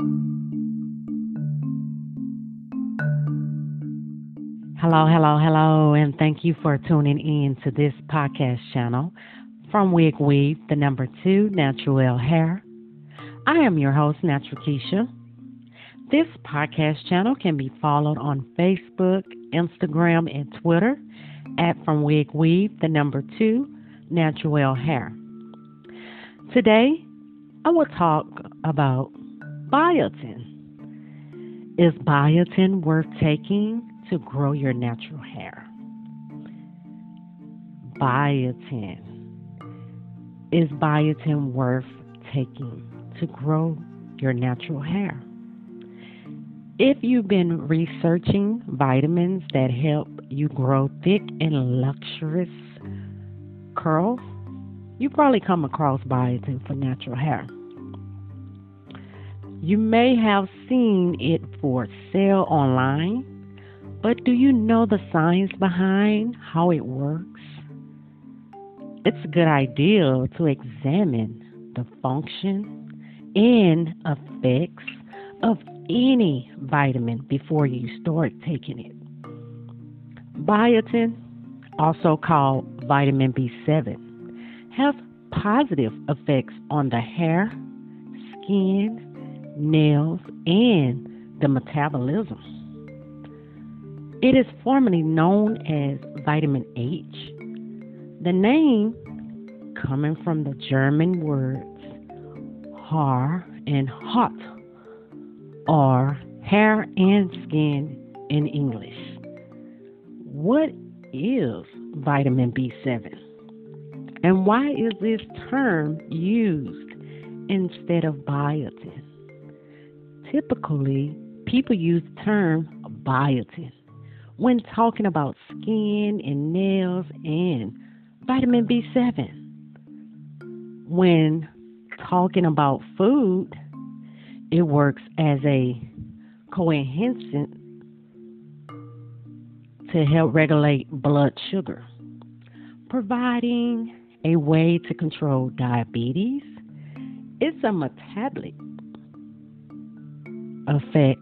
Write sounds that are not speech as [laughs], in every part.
Hello, hello, hello, and thank you for tuning in to this podcast channel from Wig Weave, the number two, Natural Hair. I am your host, Natural Keisha. This podcast channel can be followed on Facebook, Instagram, and Twitter at From Wig Weave, the number two, Natural Hair. Today, I will talk about biotin. Is biotin worth taking to grow your natural hair? Biotin. Is biotin worth taking to grow your natural hair? If you've been researching vitamins that help you grow thick and luxurious curls, you probably come across biotin for natural hair. You may have seen it for sale online, but do you know the science behind how it works? It's a good idea to examine the function and effects of any vitamin before you start taking it. Biotin, also called vitamin B7, has positive effects on the hair, skin, nails, and the metabolism. It is formerly known as vitamin H. The name coming from the German words Haar and Haut or hair and skin in English. What is vitamin B7? And why is this term used instead of biotin? Typically, people use the term biotin when talking about skin and nails and vitamin B7. When talking about food, it works as a coenzyme to help regulate blood sugar, providing a way to control diabetes. It's a metabolic effect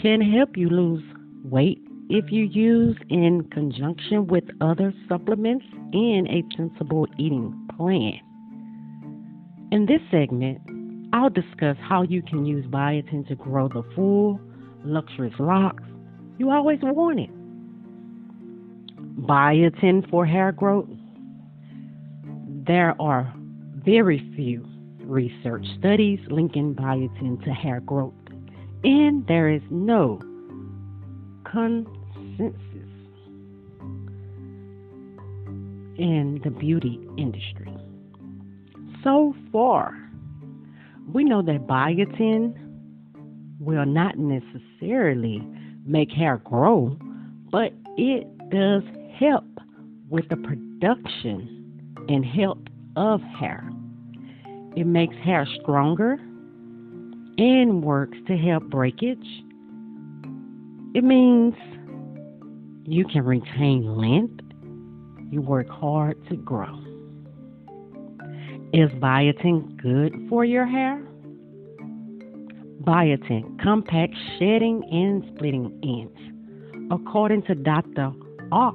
can help you lose weight if you use in conjunction with other supplements and a sensible eating plan. In this segment, I'll discuss how you can use biotin to grow the full, luxurious locks you always wanted. Biotin for hair growth. There are very few research studies linking biotin to hair growth, and there is no consensus in the beauty industry. So far, we know that biotin will not necessarily make hair grow, but it does help with the production and health of hair. It makes hair stronger and works to help breakage. It means you can retain length. You work hard to grow. Is biotin good for your hair? Biotin, compact shedding and splitting ends. According to Dr. Oz,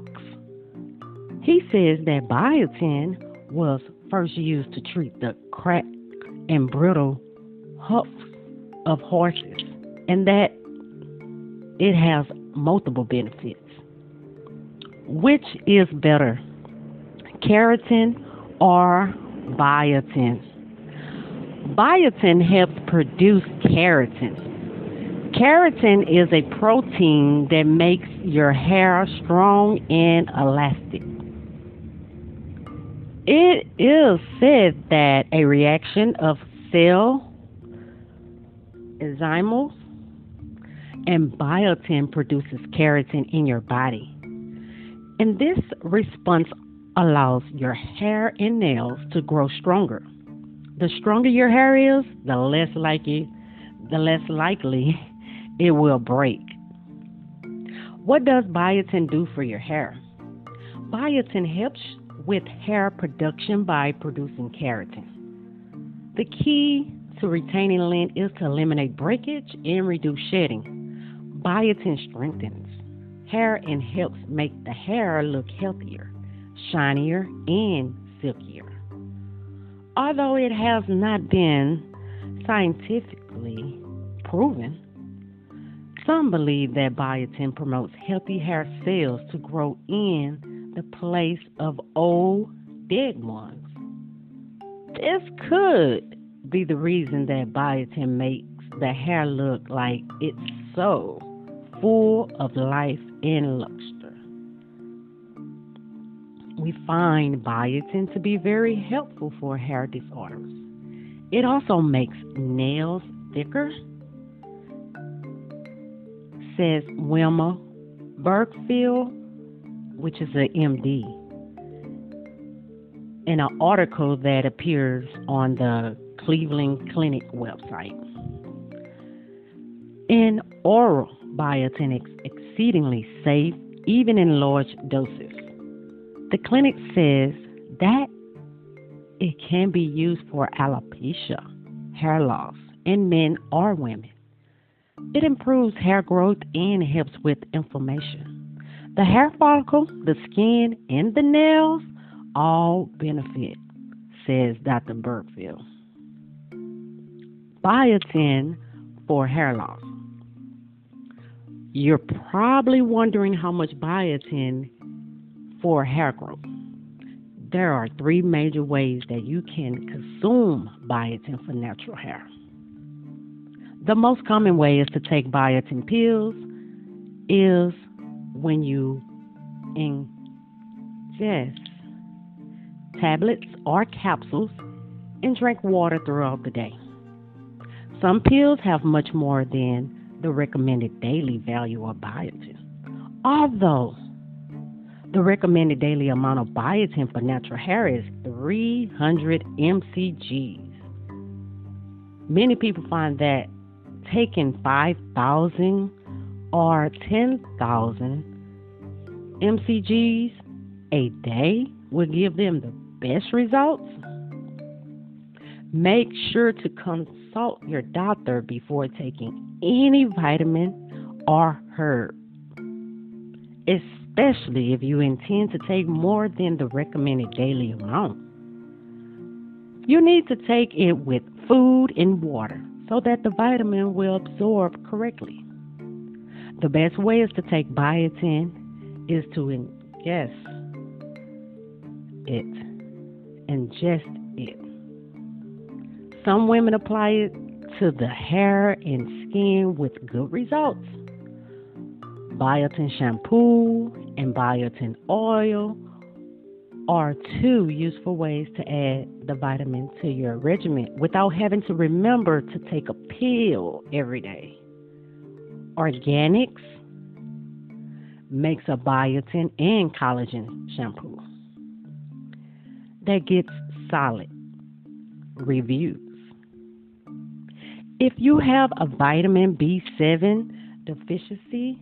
he says that biotin was first used to treat the cracked and brittle hoofs of horses, and that it has multiple benefits. Which is better, keratin or biotin? Biotin helps produce keratin. Keratin is a protein that makes your hair strong and elastic. It is said that a reaction of cell enzymes and biotin produces keratin in your body. And this response allows your hair and nails to grow stronger. The stronger your hair is, the less likely the less likely [laughs] it will break. What does biotin do for your hair? Biotin helps with hair production by producing keratin. The key to retaining lint is to eliminate breakage and reduce shedding. Biotin strengthens hair and helps make the hair look healthier, shinier, and silkier. Although it has not been scientifically proven, some believe that biotin promotes healthy hair cells to grow in the place of old dead ones. This could be the reason that biotin makes the hair look like it's so full of life and luster. We find biotin to be very helpful for hair disorders. It also makes nails thicker, says Wilma Bergfeld, which is an MD in an article that appears on the Cleveland Clinic website. In oral biotin is exceedingly safe, even in large doses. The clinic says that it can be used for alopecia, hair loss, in men or women. It improves hair growth and helps with inflammation. The hair follicle, the skin, and the nails all benefit, says Dr. Bergfeld. Biotin for hair loss. You're probably wondering how much biotin for hair growth. There are three major ways that you can consume biotin for natural hair. The most common way is to take biotin pills is when you ingest tablets or capsules and drink water throughout the day. Some pills have much more than the recommended daily value of biotin. Although the recommended daily amount of biotin for natural hair is 300 mcgs. Many people find that taking 5,000 or 10,000 mcgs a day will give them the best results, make sure to consult your doctor before taking any vitamin or herb, especially if you intend to take more than the recommended daily amount. You need to take it with food and water so that the vitamin will absorb correctly. The best way is to take biotin is to ingest it ingest it. Some women apply it to the hair and skin with good results. Biotin shampoo and biotin oil are two useful ways to add the vitamin to your regimen without having to remember to take a pill every day. Organix makes a biotin and collagen shampoo that gets solid reviews. If you have a vitamin B7 deficiency,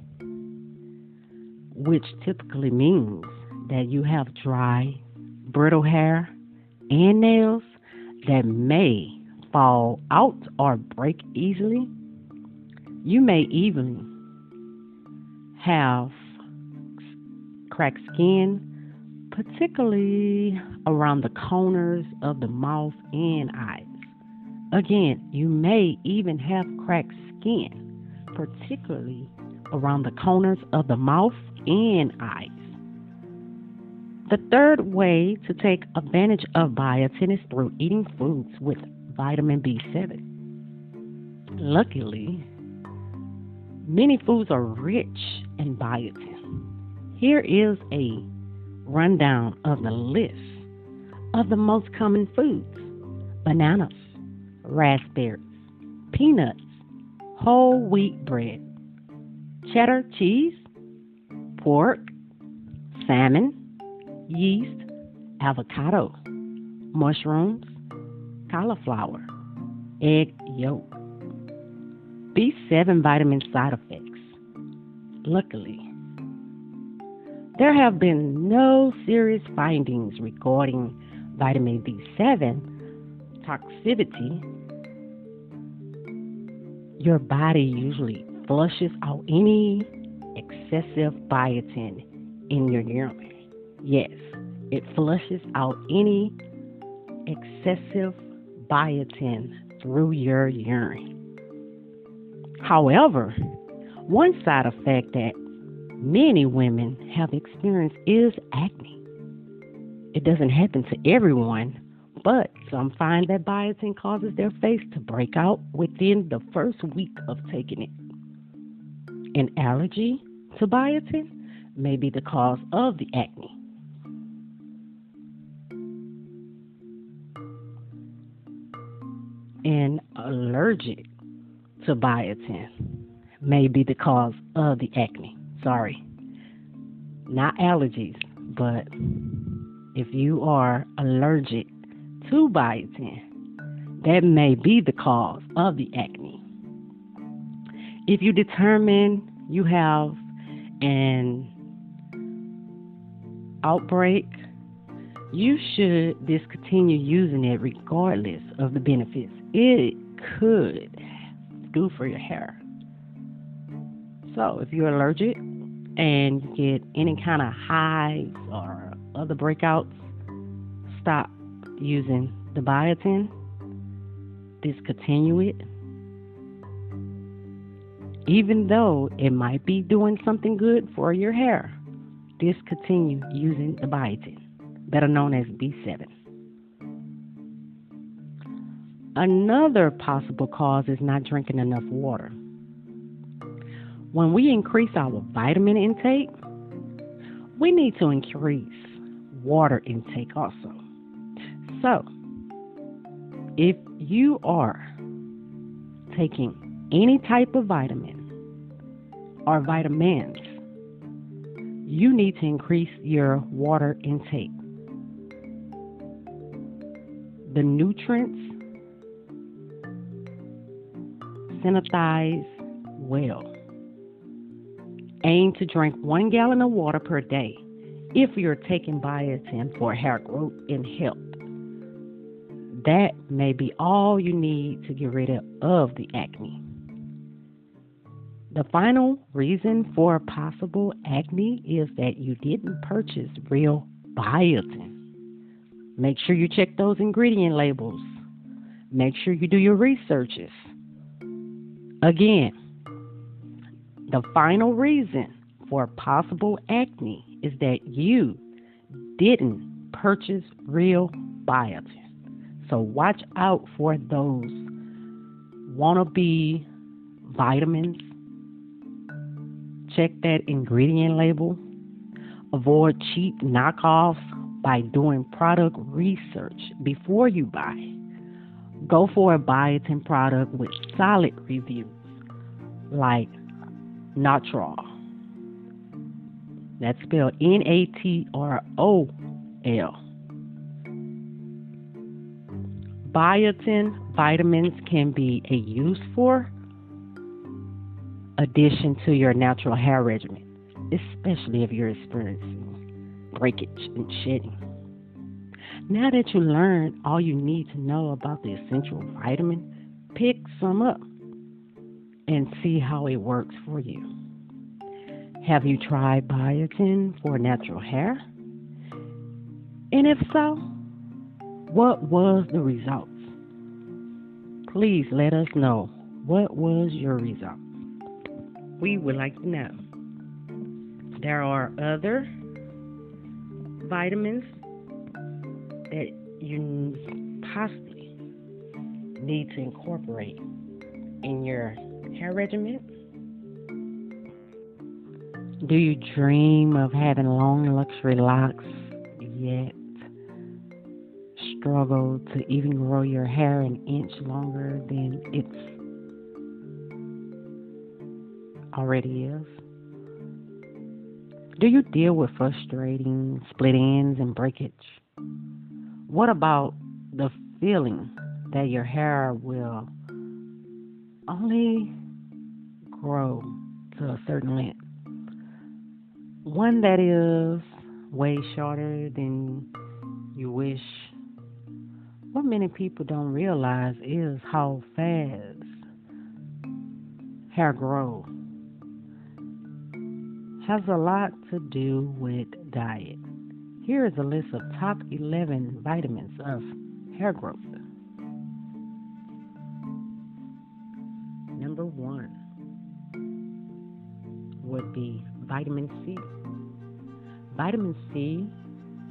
which typically means that you have dry, brittle hair and nails that may fall out or break easily, you may even have cracked skin particularly around the corners of the mouth and eyes. Again, you may even have cracked skin, particularly around the corners of the mouth and eyes. The third way to take advantage of biotin is through eating foods with vitamin B7. Luckily, many foods are rich in biotin. Here is a rundown of the list of the most common foods bananas, raspberries, peanuts, whole wheat bread, cheddar cheese, pork, salmon, yeast, avocado, mushrooms, cauliflower, egg yolk. B7 vitamin side effects. Luckily, there have been no serious findings regarding vitamin B7 toxicity your body usually flushes out any excessive biotin in your urine. Yes, it flushes out any excessive biotin through your urine. However, one side effect that many women have experienced is acne. It doesn't happen to everyone, but some find that biotin causes their face to break out within the first week of taking it. An allergy to biotin may be the cause of the acne. And allergic to biotin may be the cause of the acne. Sorry. Not allergies, but if you are allergic to biotin, that may be the cause of the acne. If you determine you have an outbreak, you should discontinue using it regardless of the benefits it could do for your hair. So, if you're allergic and get any kind of hives or other breakouts, stop using the biotin, discontinue it. Even though it might be doing something good for your hair, discontinue using the biotin, better known as B7. Another possible cause is not drinking enough water. When we increase our vitamin intake, we need to increase water intake also. So, if you are taking any type of vitamin or vitamins, you need to increase your water intake. The nutrients synthesize well. Aim to drink one gallon of water per day if you're taking biotin for hair growth and health. That may be all you need to get rid of the acne. The final reason for possible acne is that you didn't purchase real biotin. Make sure you check those ingredient labels. Make sure you do your researches. Again, the final reason for possible acne is that you didn't purchase real biotin. So watch out for those wannabe vitamins. Check that ingredient label. Avoid cheap knockoffs by doing product research before you buy. Go for a biotin product with solid reviews like Natrol. That's spelled N A T R O L. Biotin vitamins can be a useful addition to your natural hair regimen, especially if you're experiencing breakage and shedding. Now that you learned all you need to know about the essential vitamin, pick some up and see how it works for you. Have you tried biotin for natural hair? And if so, what was the results? Please let us know what was your result. We would like to know. There are other vitamins that you possibly need to incorporate in your hair regimen? Do you dream of having long luxury locks yet struggle to even grow your hair an inch longer than it's already is? Do you deal with frustrating split ends and breakage? What about the feeling that your hair will only grow to a certain length? One that is way shorter than you wish. What many people don't realize is how fast hair growth has a lot to do with diet. Here is a list of top 11 vitamins of hair growth. Would be vitamin C. Vitamin C,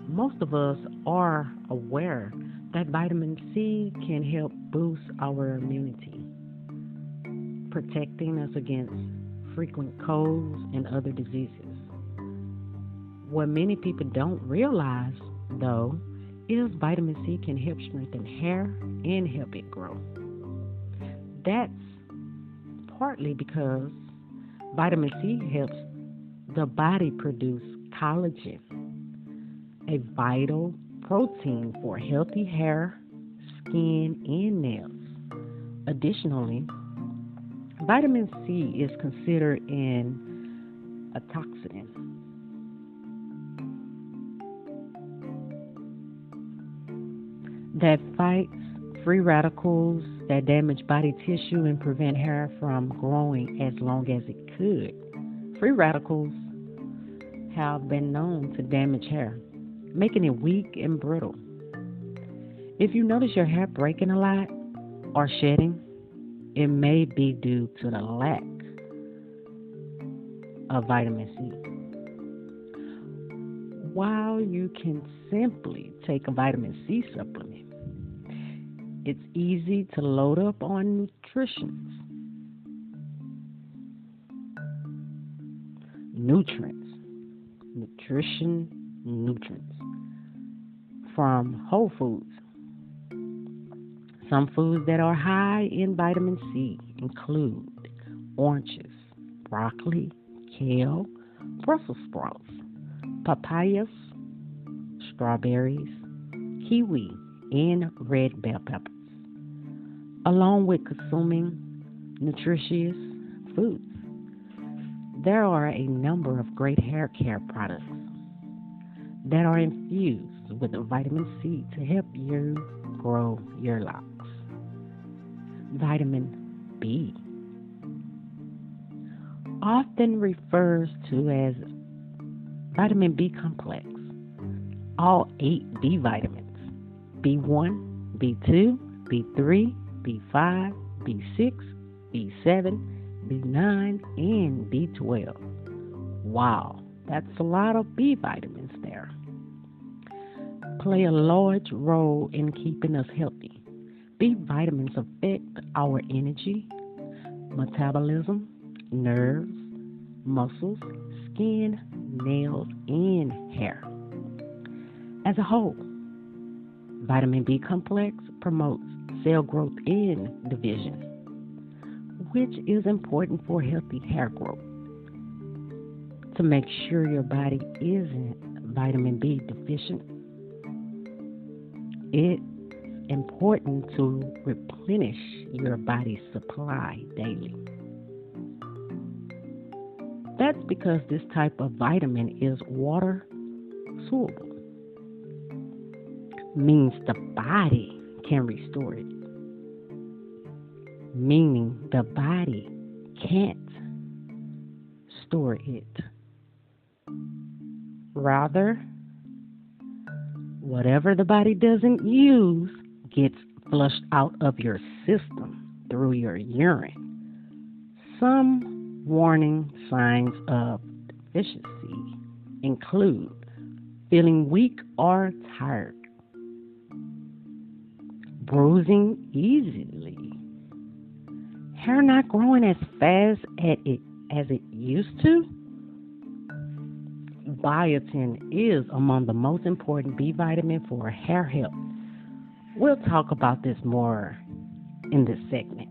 most of us are aware that vitamin C can help boost our immunity, protecting us against frequent colds and other diseases. What many people don't realize, though, is vitamin C can help strengthen hair and help it grow. That's partly because vitamin C helps the body produce collagen, a vital protein for healthy hair, skin, and nails. Additionally, vitamin C is considered an antioxidant. That fights free radicals that damage body tissue and prevent hair from growing as long as it could. Free radicals have been known to damage hair, making it weak and brittle. If you notice your hair breaking a lot or shedding, it may be due to the lack of vitamin C. While you can simply take a vitamin C supplement, it's easy to load up on nutrition. Nutrients. Nutrition, nutrients. From Whole Foods. Some foods that are high in vitamin C include oranges, broccoli, kale, Brussels sprouts, papayas, strawberries, kiwi, and red bell peppers along with consuming nutritious foods. There are a number of great hair care products that are infused with vitamin C to help you grow your locks. Vitamin B, often refers to as vitamin B complex, all eight B vitamins B1, B2, B3, B5, B6, B7, B9, and B12. Wow, that's a lot of B vitamins there. Play a large role in keeping us healthy. B vitamins affect our energy, metabolism, nerves, muscles, skin, nails, and hair. As a whole, vitamin B complex promotes cell growth and division, which is important for healthy hair growth. To make sure your body isn't vitamin B deficient, it's important to replenish your body's supply daily. That's because this type of vitamin is water soluble, means the body can restore it. Meaning the body can't store it. Rather, whatever the body doesn't use gets flushed out of your system through your urine. Some warning signs of deficiency include feeling weak or tired, bruising easily. Hair not growing as fast as it, as it used to. Biotin is among the most important B vitamin for hair health. We'll talk about this more in this segment.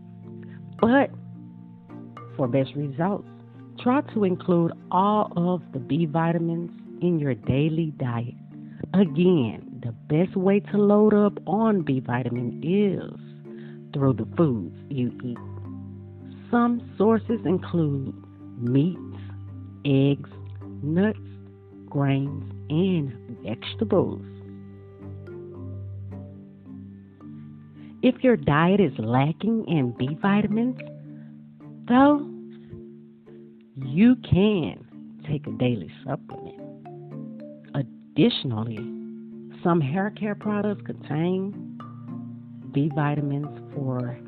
But for best results, try to include all of the B vitamins in your daily diet. Again, the best way to load up on B vitamin is through the foods you eat. Some sources include meats, eggs, nuts, grains, and vegetables. If your diet is lacking in B vitamins, though, you can take a daily supplement. Additionally, some hair care products contain B vitamins for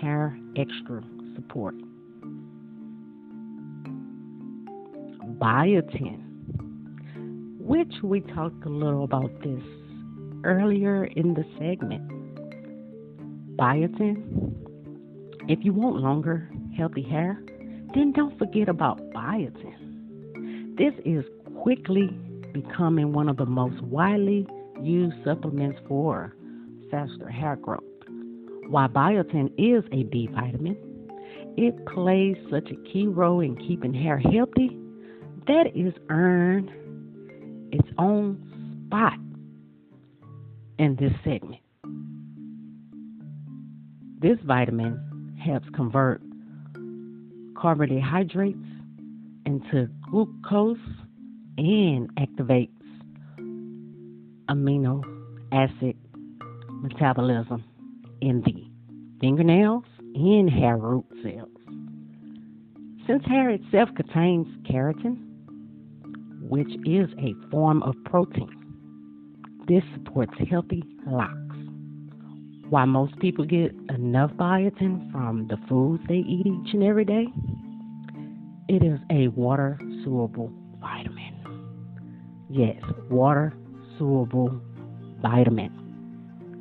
hair extra support. Biotin, which we talked a little about this earlier in the segment. Biotin, if you want longer, healthy hair, then don't forget about biotin. This is quickly becoming one of the most widely used supplements for faster hair growth. While biotin is a B vitamin, it plays such a key role in keeping hair healthy that is earned its own spot in this segment. This vitamin helps convert carbohydrates into glucose and activates amino acid metabolism in the fingernails and hair root cells. Since hair itself contains keratin, which is a form of protein, this supports healthy locks. While most people get enough biotin from the foods they eat each and every day, it is a water soluble vitamin. Yes, water soluble vitamin.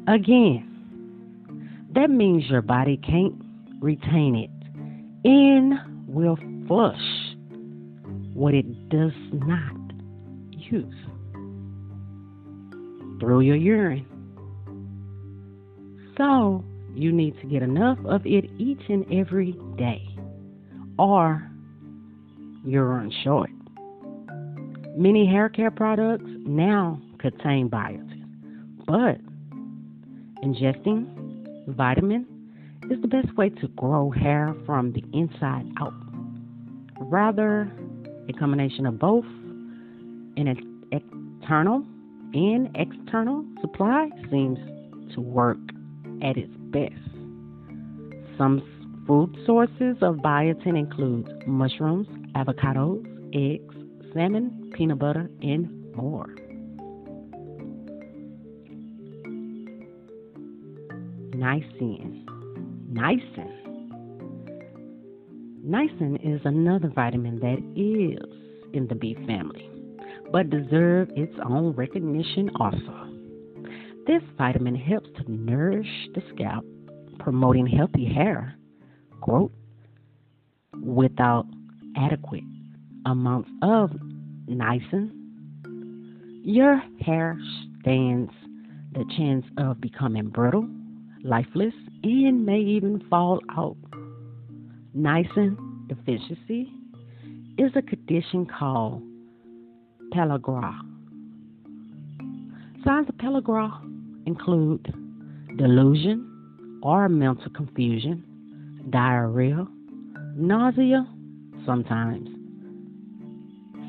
Again, that means your body can't retain it and will flush what it does not use through your urine. So, you need to get enough of it each and every day, or you're run short. Many hair care products now contain biotin, but ingesting vitamin is the best way to grow hair from the inside out. Rather, a combination of both an internal and external supply seems to work at its best. Some food sources of biotin include mushrooms, avocados, eggs, salmon, peanut butter, and more. Niacin. Niacin. Niacin is another vitamin that is in the B family, but deserves its own recognition also. This vitamin helps to nourish the scalp, promoting healthy hair growth without adequate amounts of niacin. Your hair stands the chance of becoming brittle, lifeless, and may even fall out. Niacin deficiency is a condition called pellagra. Signs of pellagra include delusion or mental confusion, diarrhea, nausea, sometimes,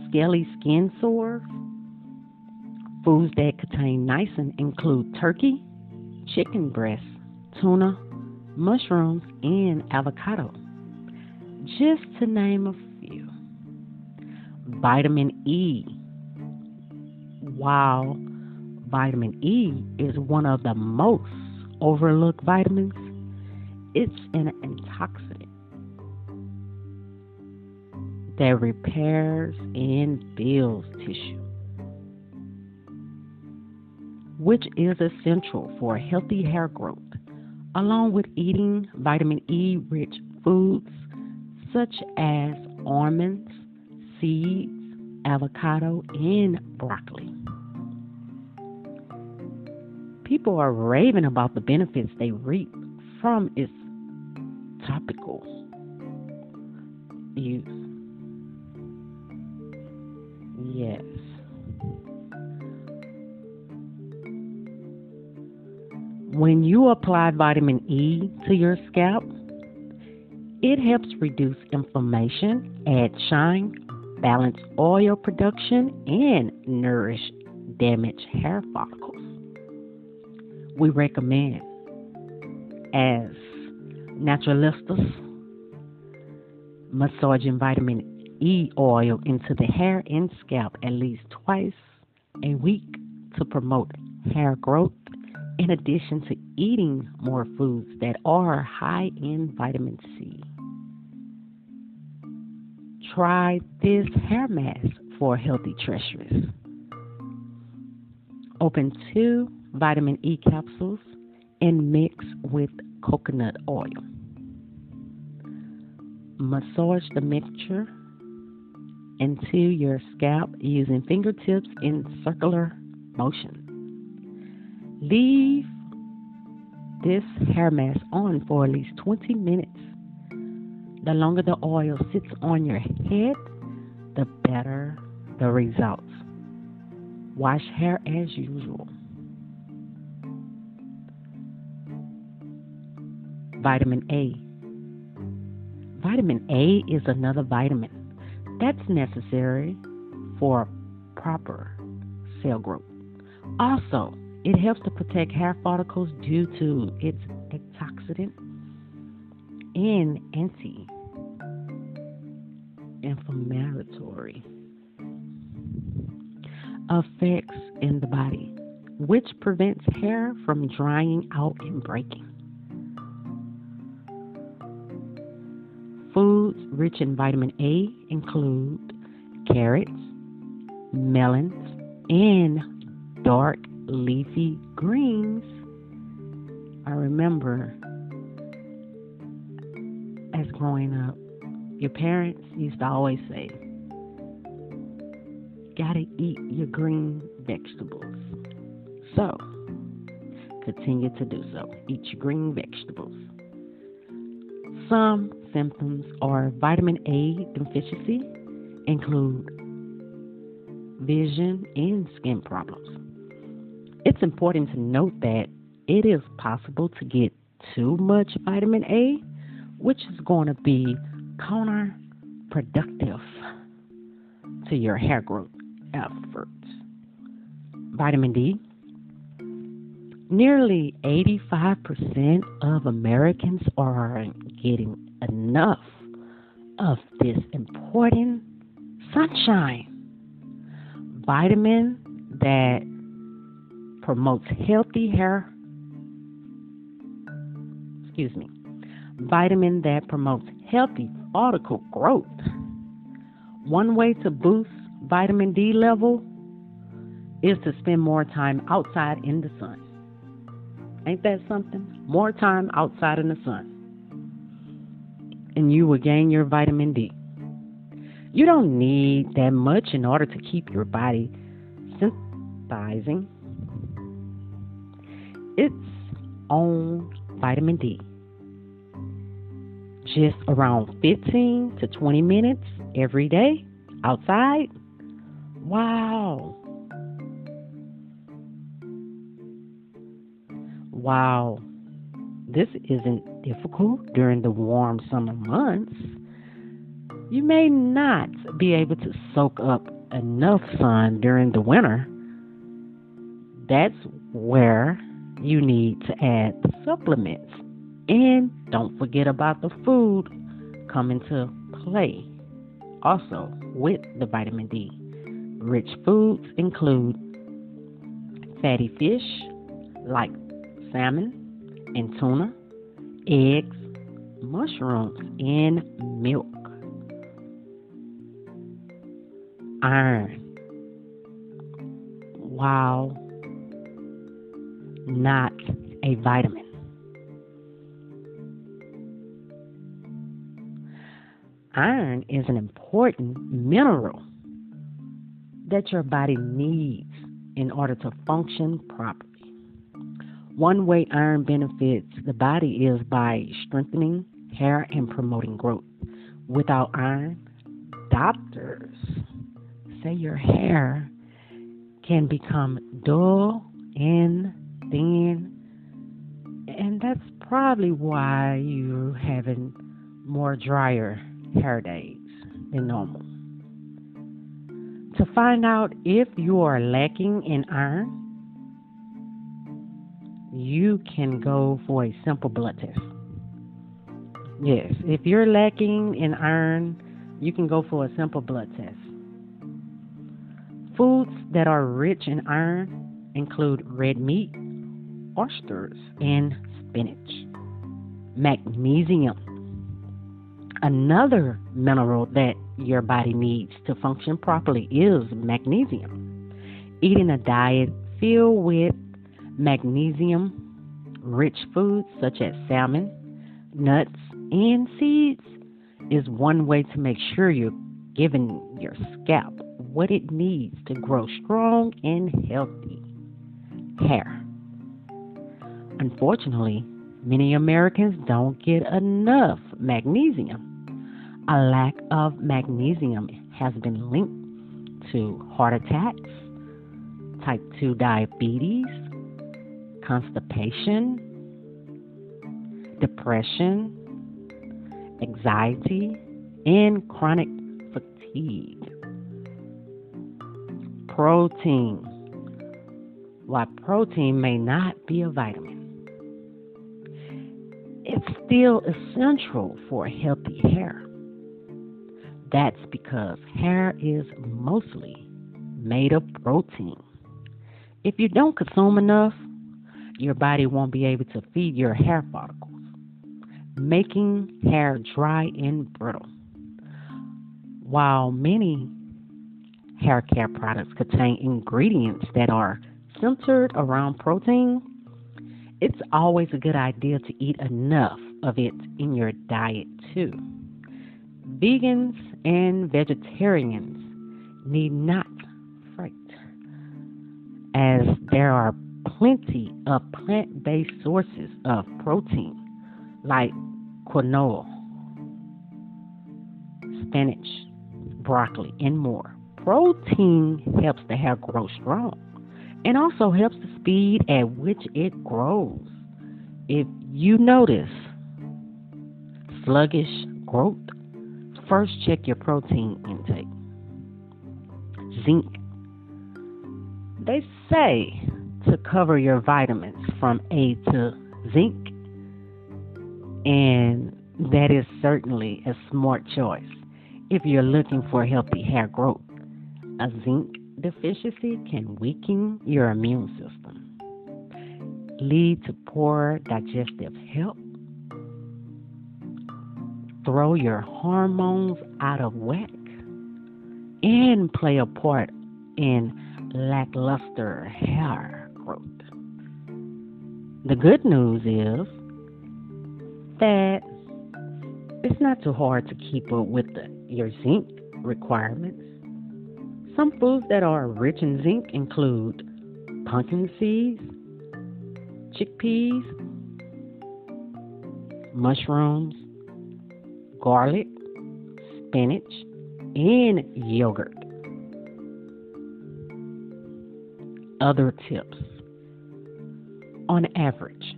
scaly skin sores. Foods that contain niacin include turkey, chicken breast, tuna, mushrooms, and avocado, just to name a few. Vitamin E. While vitamin E is one of the most overlooked vitamins, it's an antioxidant that repairs and builds tissue, which is essential for healthy hair growth, along with eating vitamin E rich foods such as almonds, seeds, avocado, and broccoli. People are raving about the benefits they reap from its topical use. Yes. When you apply vitamin E to your scalp, it helps reduce inflammation, add shine, balance oil production, and nourish damaged hair follicles. We recommend as naturalistas massaging vitamin E oil into the hair and scalp at least twice a week to promote hair growth, in addition to eating more foods that are high in vitamin C. Try this hair mask for healthy treasures. Open two vitamin E capsules and mix with coconut oil. Massage the mixture into your scalp using fingertips in circular motion. Leave this hair mask on for at least 20 minutes. The longer the oil sits on your head, the better the results. Wash hair as usual. Vitamin A. Vitamin A is another vitamin that's necessary for proper cell growth. Also, it helps to protect hair follicles due to its antioxidant and anti inflammatory effects in the body, which prevents hair from drying out and breaking. Foods rich in vitamin A include carrots, melons, and dark leafy greens. I remember as growing up, your parents used to always say, gotta eat your green vegetables. So, continue to do so. Eat your green vegetables. Some symptoms of vitamin A deficiency include vision and skin problems. It's important to note that it is possible to get too much vitamin A, which is going to be counterproductive to your hair growth efforts. Vitamin D. Nearly 85% of Americans aren't getting enough of this important sunshine. Vitamin that promotes healthy hair. Excuse me. Vitamin that promotes healthy follicle growth. One way to boost vitamin D level is to spend more time outside in the sun. Ain't that something? More time outside in the sun. And you will gain your vitamin D. You don't need that much in order to keep your body synthesizing its own vitamin D. Just around 15 to 20 minutes every day outside. Wow. Wow. This isn't difficult during the warm summer months. You may not be able to soak up enough sun during the winter. That's where you need to add supplements. And don't forget about the food coming to play. Also, with the vitamin D, rich foods include fatty fish like salmon and tuna, eggs, mushrooms, and milk. Iron. Wow not a vitamin. Iron is an important mineral that your body needs in order to function properly. One way iron benefits the body is by strengthening hair and promoting growth. Without iron, doctors say your hair can become dull and thin. And that's probably why you're having more drier hair days than normal. To find out if you are lacking in iron, you can go for a simple blood test. Yes, if you're lacking in iron, you can go for a simple blood test. Foods that are rich in iron include red meat, oysters, and spinach. Magnesium. Another mineral that your body needs to function properly is magnesium. Eating a diet filled with magnesium rich foods such as salmon, nuts, and seeds is one way to make sure you're giving your scalp what it needs to grow strong and healthy hair. Unfortunately, many Americans don't get enough magnesium. A lack of magnesium has been linked to heart attacks, type 2 diabetes, constipation, depression, anxiety, and chronic fatigue. Protein. While protein may not be a vitamin, it's still essential for healthy hair. That's because hair is mostly made of protein. If you don't consume enough, your body won't be able to feed your hair follicles, making hair dry and brittle. While many hair care products contain ingredients that are centered around protein, it's always a good idea to eat enough of it in your diet too. Vegans and vegetarians need not fret, as there are plenty of plant based sources of protein like quinoa, spinach, broccoli, and more. Protein helps the hair grow strong and also helps the speed at which it grows. If you notice sluggish growth, first check your protein intake. Zinc. They say to cover your vitamins from A to zinc, and that is certainly a smart choice if you're looking for healthy hair growth. A zinc deficiency can weaken your immune system, lead to poor digestive health, throw your hormones out of whack, and play a part in lackluster hair growth. The good news is that it's not too hard to keep up with the, your zinc requirements. Some foods that are rich in zinc include pumpkin seeds, chickpeas, mushrooms, garlic, spinach, and yogurt. Other tips on average,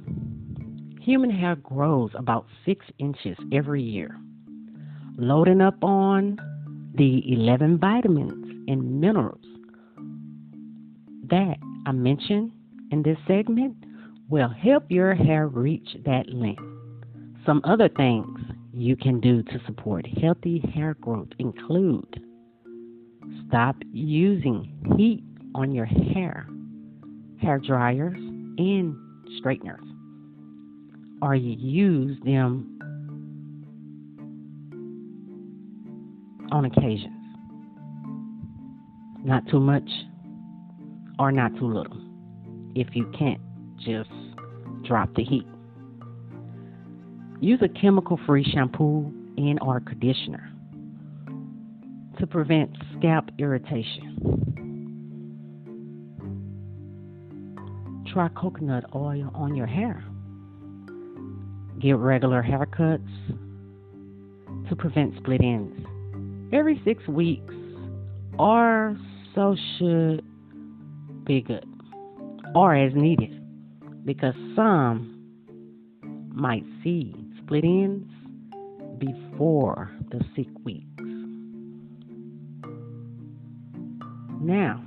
human hair grows about six inches every year. Loading up on the 11 vitamins and minerals that I mentioned in this segment will help your hair reach that length. Some other things you can do to support healthy hair growth include stop using heat on your hair, hair dryers, and straighteners, or you use them on occasions. Not too much or not too little. If you can't, just drop the heat. Use a chemical free shampoo and or conditioner to prevent scalp irritation. try coconut oil on your hair. Get regular haircuts to prevent split ends every six weeks or so should be good or as needed because some might see split ends before the six weeks. Now,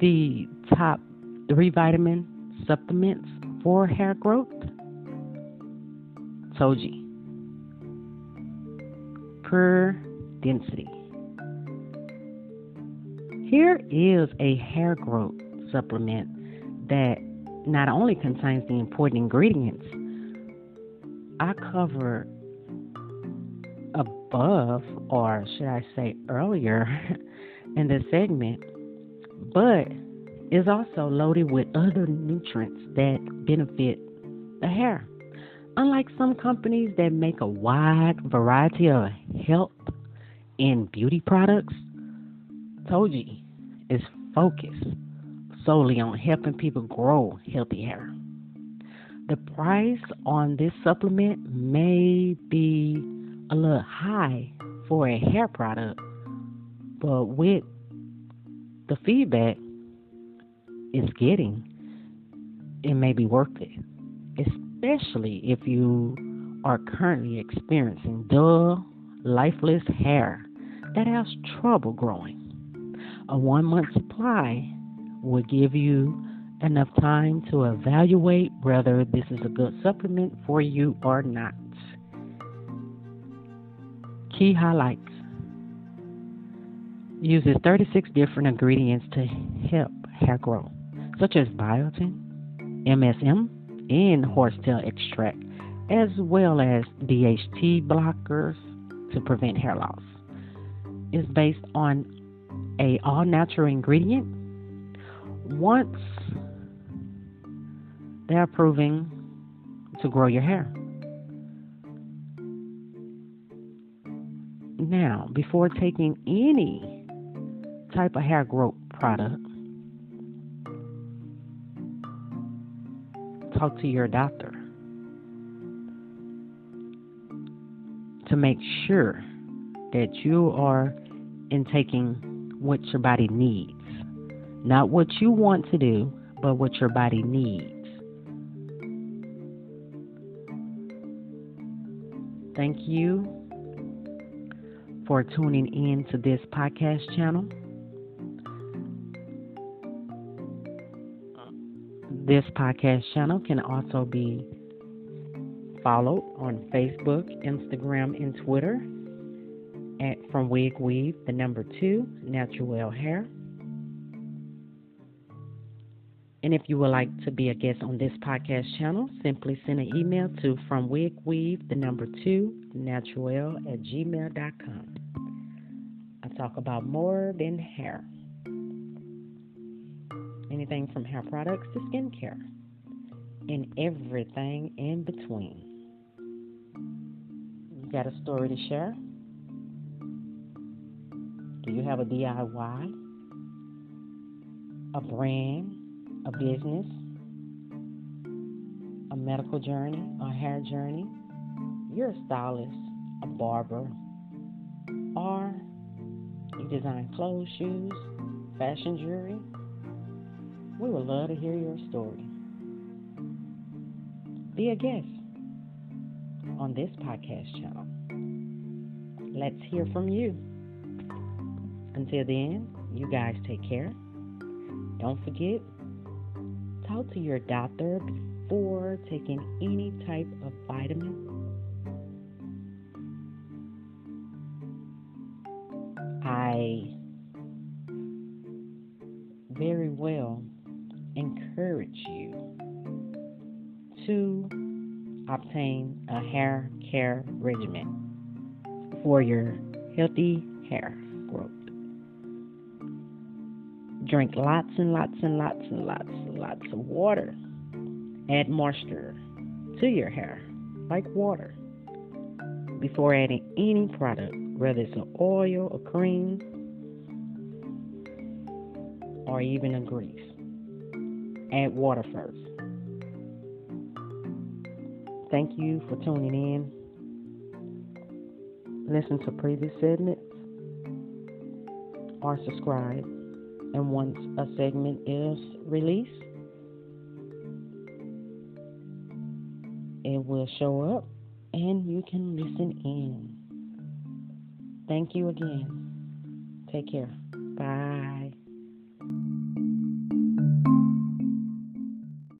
the top three vitamin supplements for hair growth Toji. pure density. Here is a hair growth supplement that not only contains the important ingredients I cover above, or should I say earlier [laughs] in this segment, but is also loaded with other nutrients that benefit the hair. Unlike some companies that make a wide variety of health and beauty products, Toji is focused solely on helping people grow healthy hair. The price on this supplement may be a little high for a hair product, but with the feedback it's getting, it may be worth it, especially if you are currently experiencing dull, lifeless hair that has trouble growing. A one month supply will give you enough time to evaluate whether this is a good supplement for you or not. Key highlights uses 36 different ingredients to help hair grow, such as biotin, MSM, and horsetail extract, as well as DHT blockers to prevent hair loss. It's based on a all natural ingredient. Once they are proving to grow your hair. Now, before taking any type of hair growth product, talk to your doctor to make sure that you are intaking what your body needs. Not what you want to do, but what your body needs. Thank you for tuning in to this podcast channel. This podcast channel can also be followed on Facebook, Instagram, and Twitter at From Wig Weave, the number two, Natural Hair. And if you would like to be a guest on this podcast channel, simply send an email to from wigweave, the number two, natural at gmail.com. I talk about more than hair. Anything from hair products to skincare, and everything in between. You got a story to share? Do you have a DIY? A brand? a business, a medical journey, a hair journey, you're a stylist, a barber, or you design clothes, shoes, fashion jewelry, we would love to hear your story. Be a guest on this podcast channel. Let's hear from you. Until then, you guys take care. Don't forget Talk to your doctor before taking any type of vitamin. I very well encourage you to obtain a hair care regimen for your healthy hair Drink lots and lots and lots and lots and lots of water. Add moisture to your hair, like water, before adding any product, whether it's an oil, a cream, or even a grease. Add water first. Thank you for tuning in. Listen to previous segments or subscribe and once a segment is released, it will show up and you can listen in. Thank you again. Take care. Bye.